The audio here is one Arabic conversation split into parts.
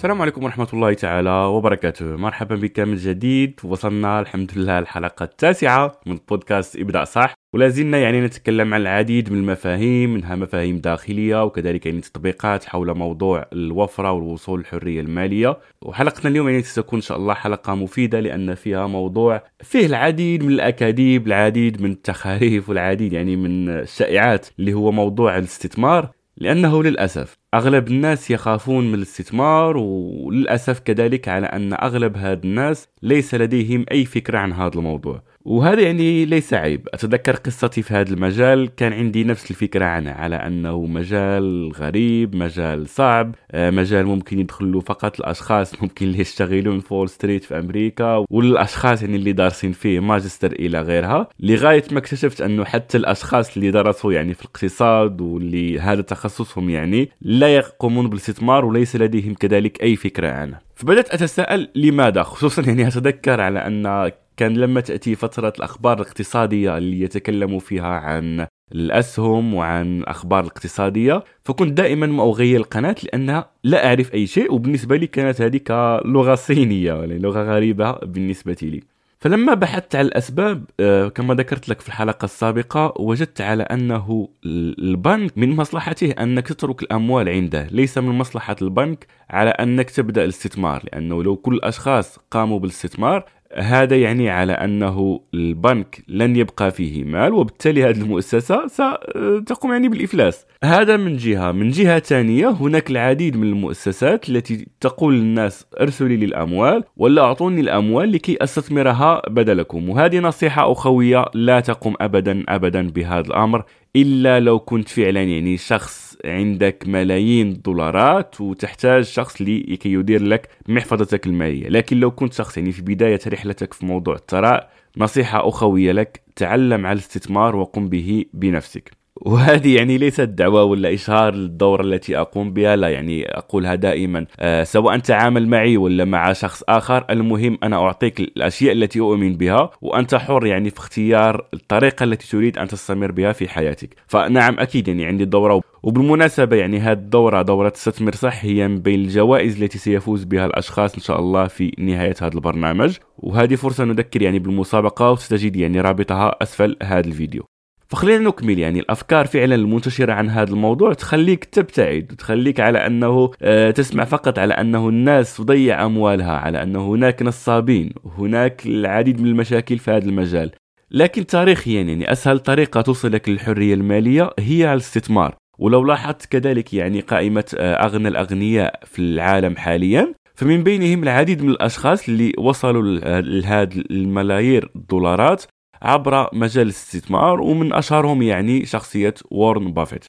السلام عليكم ورحمة الله تعالى وبركاته. مرحبا بك من جديد وصلنا الحمد لله الحلقة التاسعة من بودكاست ابدأ صح. ولا زلنا يعني نتكلم عن العديد من المفاهيم منها مفاهيم داخلية وكذلك يعني تطبيقات حول موضوع الوفرة والوصول للحرية المالية. وحلقتنا اليوم يعني ستكون إن شاء الله حلقة مفيدة لأن فيها موضوع فيه العديد من الأكاذيب العديد من التخاريف والعديد يعني من الشائعات اللي هو موضوع الاستثمار. لأنه للأسف أغلب الناس يخافون من الاستثمار وللأسف كذلك على أن أغلب هاد الناس ليس لديهم أي فكرة عن هذا الموضوع. وهذا يعني ليس عيب. أتذكر قصتي في هذا المجال. كان عندي نفس الفكرة عنه على أنه مجال غريب مجال صعب آه، مجال ممكن يدخل له فقط الأشخاص ممكن اللي يشتغلون Wall Street في أمريكا والأشخاص يعني اللي دارسين فيه ماجستير إلى غيرها. لغاية ما اكتشفت أنه حتى الأشخاص اللي درسوا يعني في الاقتصاد واللي هذا تخصصهم يعني لا يقومون بالاستثمار وليس لديهم كذلك أي فكرة عنه. فبدأت أتساءل لماذا؟ خصوصا يعني أتذكر على أن كان لما تأتي فترة الأخبار الاقتصادية اللي يتكلموا فيها عن الأسهم وعن الأخبار الاقتصادية فكنت دائما ما أغير القناة لأنها لا أعرف أي شيء وبالنسبة لي كانت هذه كلغة صينية يعني لغة غريبة بالنسبة لي. فلما بحثت على الأسباب آه، كما ذكرت لك في الحلقة السابقة وجدت على أنه البنك من مصلحته أنك تترك الأموال عنده. ليس من مصلحة البنك على أنك تبدأ الاستثمار لأنه لو كل الأشخاص قاموا بالاستثمار هذا يعني على أنه البنك لن يبقى فيه مال وبالتالي هذه المؤسسة ستقوم يعني بالإفلاس. هذا من جهة. من جهة ثانية هناك العديد من المؤسسات التي تقول للناس ارسلوا لي الأموال ولا أعطوني الأموال لكي أستثمرها بدلكم. وهذه نصيحة أخوية لا تقم أبدا أبدا بهذا الأمر إلا لو كنت فعلا يعني شخص عندك ملايين الدولارات وتحتاج شخص لكي يدير لك محفظتك المالية. لكن لو كنت شخص يعني في بداية رحلتك في موضوع الثراء نصيحة أخوية لك تعلم على الاستثمار وقم به بنفسك. وهذه يعني ليست دعوة ولا إشهار للدورة التي أقوم بها لا يعني أقولها دائما. أه سواء تعامل معي ولا مع شخص آخر المهم أنا أعطيك الأشياء التي أؤمن بها وأنت حر يعني في اختيار الطريقة التي تريد أن تستمر بها في حياتك. فنعم أكيد يعني عندي دورة وبالمناسبة يعني هذه الدورة دورة استثمر صح هي من بين الجوائز التي سيفوز بها الأشخاص إن شاء الله في نهاية هذا البرنامج. وهذه فرصة نذكر يعني بالمسابقة وستجد يعني رابطها أسفل هذا الفيديو. فخلينا نكمل يعني الأفكار فعلا المنتشرة عن هذا الموضوع تخليك تبتعد وتخليك على أنه آه، تسمع فقط على أنه الناس تضيع أموالها على أنه هناك نصابين وهناك العديد من المشاكل في هذا المجال. لكن تاريخيا يعني أسهل طريقة توصلك للحرية المالية هي الاستثمار. ولو لاحظت كذلك يعني قائمة آه، أغنى الأغنياء في العالم حاليا فمن بينهم العديد من الأشخاص اللي وصلوا لهذه الملايير الدولارات. عبر مجال الاستثمار ومن أشهرهم يعني شخصية وارن بافيت.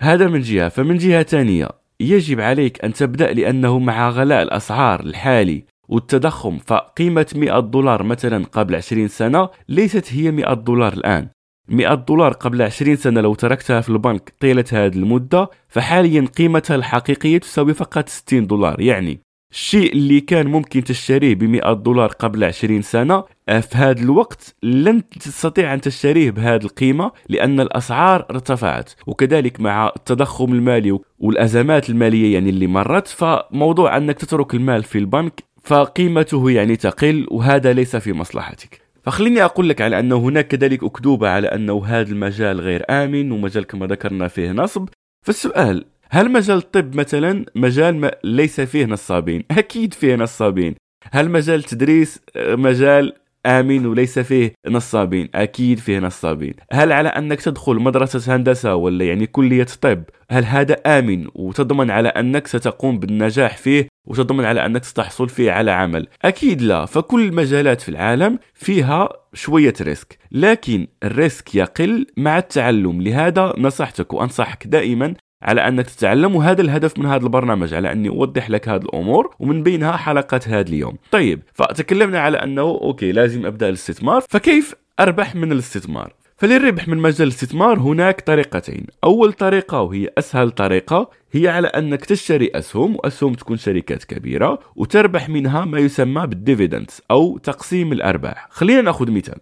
هذا من جهة فمن جهة ثانية يجب عليك أن تبدأ لأنه مع غلاء الأسعار الحالي والتضخم فقيمة 100 دولار مثلا قبل 20 سنة ليست هي 100 دولار الآن. 100 دولار قبل 20 سنة لو تركتها في البنك طيلة هذه المدة فحاليا قيمتها الحقيقية تساوي فقط 60 دولار يعني الشيء اللي كان ممكن تشتريه ب 100 دولار قبل 20 سنة آه، في هذا الوقت لن تستطيع أن تشتريه بهذه القيمة لأن الأسعار ارتفعت. وكذلك مع التضخم المالي والأزمات المالية يعني اللي مرت فموضوع أنك تترك المال في البنك فقيمته يعني تقل وهذا ليس في مصلحتك. فخليني أقول لك على أنه هناك كذلك أكذوبة على أنه هذا المجال غير آمن ومجال كما ذكرنا فيه نصب. فالسؤال هل مجال الطب مثلا مجال ما ليس فيه نصابين؟ أكيد فيه نصابين. هل مجال التدريس آه، مجال آمن وليس فيه نصابين؟ أكيد فيه نصابين. هل على أنك تدخل مدرسة هندسة ولا يعني كلية طب هل هذا آمن وتضمن على أنك ستقوم بالنجاح فيه وتضمن على أنك ستحصل فيه على عمل؟ أكيد لا فكل المجالات في العالم فيها شوية risk لكن ال risk يقل مع التعلم. لهذا نصحتك وأنصحك دائما على أنك تتعلم وهذا الهدف من هذا البرنامج على أني أوضح لك هذه الأمور ومن بينها حلقة هذا اليوم. طيب فتكلمنا على أنه okay لازم أبدأ الاستثمار فكيف أربح من الاستثمار؟ فللربح من مجال الاستثمار هناك طريقتين. أول طريقة وهي أسهل طريقة هي على أنك تشتري أسهم وأسهم تكون شركات كبيرة وتربح منها ما يسمى بال dividends أو تقسيم الأرباح. خلينا نأخذ مثال.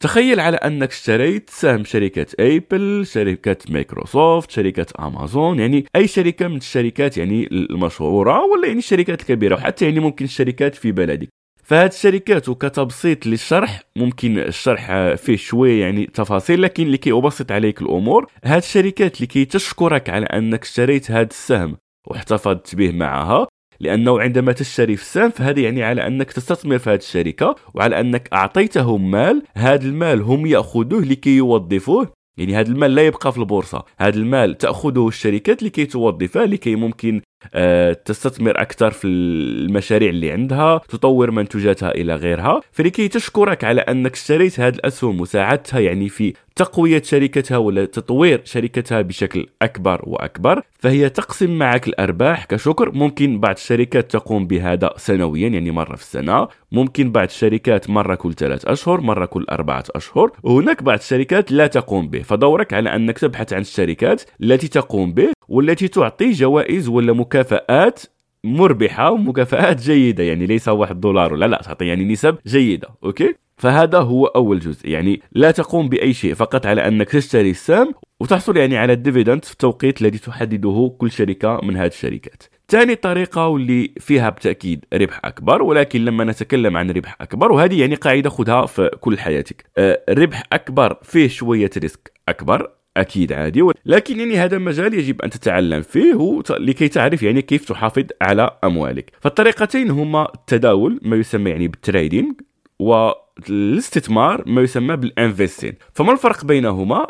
تخيل على أنك اشتريت سهم شركة Apple شركة مايكروسوفت شركة أمازون يعني أي شركة من الشركات يعني المشهورة ولا يعني الشركات الكبيرة وحتى يعني ممكن الشركات في بلدك. فهاد الشركات وكتبسيط للشرح ممكن الشرح فيه شوية يعني تفاصيل لكن لكي ابسط عليك الأمور هاد الشركات لكي تشكرك على أنك اشتريت هاد السهم واحتفظت به معها لأنه عندما تشتري في السهم فهذا يعني على أنك تستثمر في هذه الشركة وعلى أنك اعطيتهم مال هذا المال هم يأخذوه لكي يوظفوه. يعني هذا المال لا يبقى في البورصة. هذا المال تأخذه الشركات لكي توظفه لكي ممكن آه، تستثمر أكثر في المشاريع اللي عندها تطور منتوجاتها إلى غيرها. فلكي تشكرك على أنك اشتريت هذه الأسهم وساعدتها يعني في تقوية شركتها ولا تطوير شركتها بشكل أكبر وأكبر فهي تقسم معك الأرباح كشكر. ممكن بعض الشركات تقوم بهذا سنويا يعني مرة في السنة. ممكن بعض الشركات مرة كل ثلاث أشهر مرة كل أربعة أشهر. وهناك بعض الشركات لا تقوم به. فدورك على أنك تبحث عن الشركات التي تقوم به والتي تعطي جوائز ولا مكافآت مربحة ومكافآت جيدة يعني ليس واحد دولار ولا لا تعطي يعني نسب جيدة okay؟ فهذا هو أول جزء. يعني لا تقوم بأي شيء فقط على أنك تشتري السهم وتحصل يعني على ال dividend في التوقيت الذي تحدده كل شركة من هذه الشركات. ثاني طريقة واللي فيها بالتأكيد ربح أكبر ولكن لما نتكلم عن ربح أكبر وهذه يعني قاعدة خذها في كل حياتك. أه ربح أكبر فيه شوية risk أكبر أكيد عادي لكن يعني هذا مجال يجب أن تتعلم فيه لكي تعرف يعني كيف تحافظ على أموالك. فالطريقتين هما التداول ما يسمى يعني بال trading والاستثمار ما يسمى بال investing. فما الفرق بينهما؟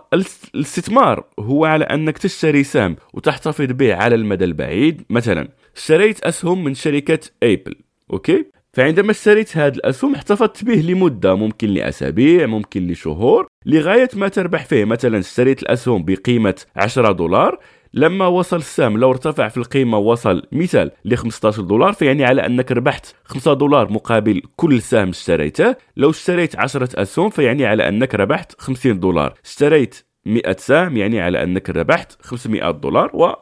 الاستثمار هو على أنك تشتري سهم وتحتفظ به على المدى البعيد. مثلا اشتريت أسهم من شركة Apple okay؟ فعندما اشتريت هذه الأسهم احتفظت به لمدة ممكن لأسابيع ممكن لشهور لغاية ما تربح فيه. مثلا اشتريت الأسهم بقيمة 10 دولار لما وصل السهم لو ارتفع في القيمة وصل مثال ل 15 دولار فيعني على أنك ربحت 5 دولار مقابل كل سهم اشتريته. لو اشتريت 10 أسهم فيعني على أنك ربحت 50 دولار. اشتريت 100 سهم يعني على أنك ربحت 500 دولار و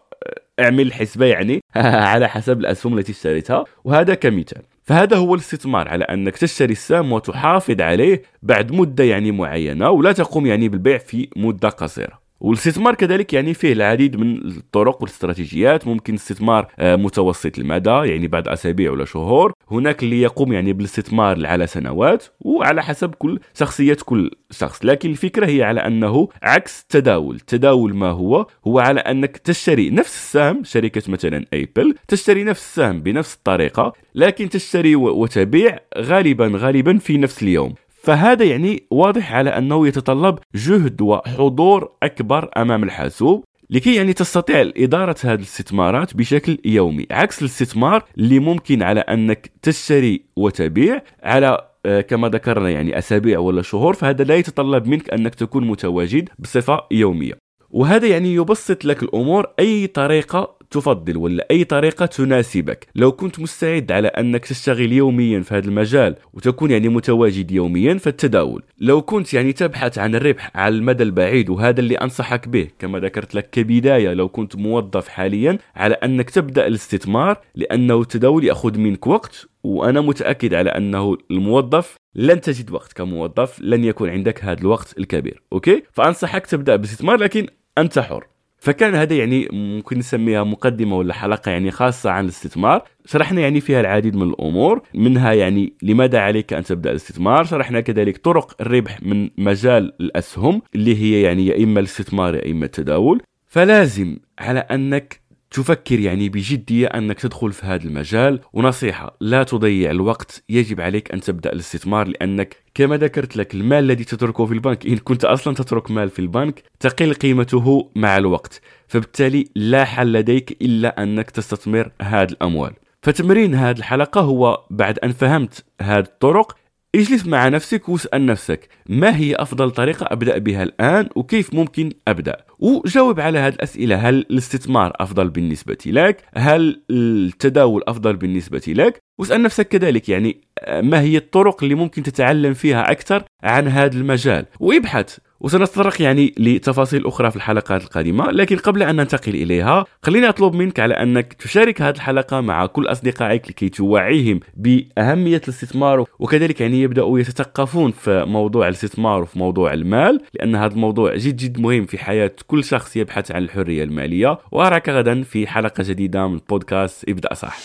اعمل الحسبة يعني على حسب الأسهم التي اشتريتها وهذا كمثال. فهذا هو الاستثمار على أنك تشتري السهم وتحافظ عليه بعد مدة يعني معينة ولا تقوم يعني بالبيع في مدة قصيرة. والاستثمار كذلك يعني فيه العديد من الطرق والاستراتيجيات. ممكن استثمار آه، متوسط المدى يعني بعد أسابيع ولا شهور. هناك اللي يقوم يعني بالاستثمار على سنوات وعلى حسب كل شخصية كل شخص. لكن الفكرة هي على أنه عكس التداول التداول ما هو؟ هو على أنك تشتري نفس السهم شركة مثلا ايبل تشتري نفس السهم بنفس الطريقة لكن تشتري وتبيع غالبا غالبا في نفس اليوم. فهذا يعني واضح على أنه يتطلب جهد وحضور أكبر أمام الحاسوب لكي يعني تستطيع إدارة هذه الاستثمارات بشكل يومي. عكس الاستثمار اللي ممكن على أنك تشتري وتبيع على آه، كما ذكرنا يعني أسابيع ولا شهور فهذا لا يتطلب منك أنك تكون متواجد بصفة يومية. وهذا يعني يبسط لك الأمور أي طريقة تفضل ولا أي طريقة تناسبك. لو كنت مستعد على أنك تشتغل يوميا في هذا المجال وتكون يعني متواجد يوميا فالتداول لو كنت يعني تبحث عن الربح على المدى البعيد وهذا اللي أنصحك به كما ذكرت لك كبداية لو كنت موظف حاليا على أنك تبدأ الاستثمار لأنه التداول يأخذ منك وقت وأنا متأكد على أنه الموظف لن تجد وقت كموظف لن يكون عندك هذا الوقت الكبير. أوكي؟ فأنصحك تبدأ بالاستثمار لكن أنت حر. فكان هذا يعني ممكن نسميها مقدمة ولا حلقة يعني خاصة عن الاستثمار. شرحنا يعني فيها العديد من الأمور منها يعني لماذا عليك أن تبدأ الاستثمار؟ شرحنا كذلك طرق الربح من مجال الأسهم اللي هي يعني يا إما الاستثمار يا إما التداول. فلازم على أنك تفكر يعني بجدية أنك تدخل في هذا المجال. ونصيحة لا تضيع الوقت. يجب عليك أن تبدأ الاستثمار لأنك كما ذكرت لك المال الذي تتركه في البنك إن كنت أصلا تترك مال في البنك تقل قيمته مع الوقت. فبالتالي لا حل لديك إلا أنك تستثمر هذه الأموال. فتمرين هذه الحلقة هو بعد أن فهمت هذه الطرق. اجلس مع نفسك واسأل نفسك ما هي أفضل طريقة أبدأ بها الآن وكيف ممكن أبدأ؟ وجاوب على هذه الأسئلة هل الاستثمار أفضل بالنسبة لك؟ هل التداول أفضل بالنسبة لك؟ واسأل نفسك كذلك يعني ما هي الطرق اللي ممكن تتعلم فيها أكثر عن هذا المجال؟ وابحث وسنتطرق يعني لتفاصيل أخرى في الحلقات القادمة لكن قبل أن ننتقل إليها خليني أطلب منك على أنك تشارك هذه الحلقة مع كل أصدقائك لكي توعيهم بأهمية الاستثمار وكذلك يعني يبدأوا يتثقفون في موضوع الاستثمار وفي موضوع المال لأن هذا الموضوع جد جد مهم في حياة كل شخص يبحث عن الحرية المالية. وأراك غدا في حلقة جديدة من بودكاست إبدأ صح.